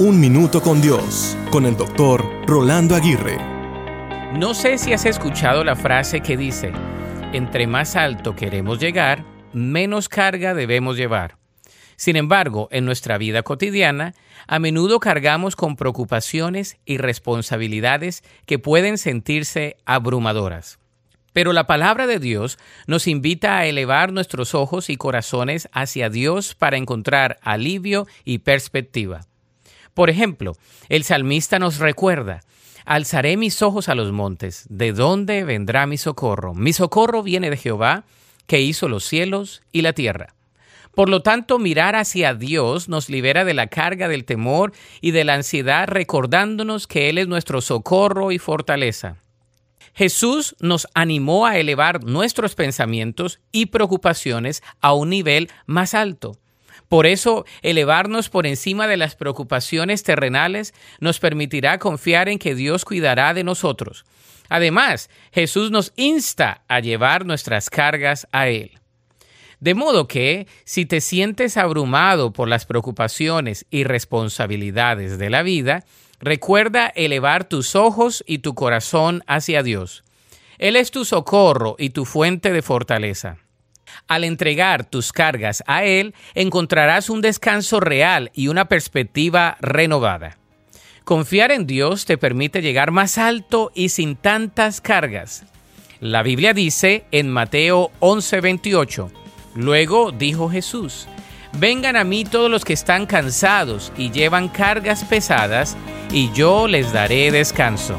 Un Minuto con Dios, con el doctor Rolando Aguirre. No sé si has escuchado la frase que dice, entre más alto queremos llegar, menos carga debemos llevar. Sin embargo, en nuestra vida cotidiana, a menudo cargamos con preocupaciones y responsabilidades que pueden sentirse abrumadoras. Pero la palabra de Dios nos invita a elevar nuestros ojos y corazones hacia Dios para encontrar alivio y perspectiva. Por ejemplo, el salmista nos recuerda, Alzaré mis ojos a los montes, ¿de dónde vendrá mi socorro? Mi socorro viene de Jehová, que hizo los cielos y la tierra. Por lo tanto, mirar hacia Dios nos libera de la carga del temor y de la ansiedad, recordándonos que Él es nuestro socorro y fortaleza. Jesús nos animó a elevar nuestros pensamientos y preocupaciones a un nivel más alto. Por eso, elevarnos por encima de las preocupaciones terrenales nos permitirá confiar en que Dios cuidará de nosotros. Además, Jesús nos insta a llevar nuestras cargas a Él. De modo que, si te sientes abrumado por las preocupaciones y responsabilidades de la vida, Recuerda elevar tus ojos y tu corazón hacia Dios. Él es tu socorro y tu fuente de fortaleza. Al entregar tus cargas a Él, encontrarás un descanso real y una perspectiva renovada. Confiar en Dios te permite llegar más alto y sin tantas cargas. La Biblia dice en Mateo 11:28, Luego dijo Jesús, Vengan a mí todos los que están cansados y llevan cargas pesadas, y yo les daré descanso.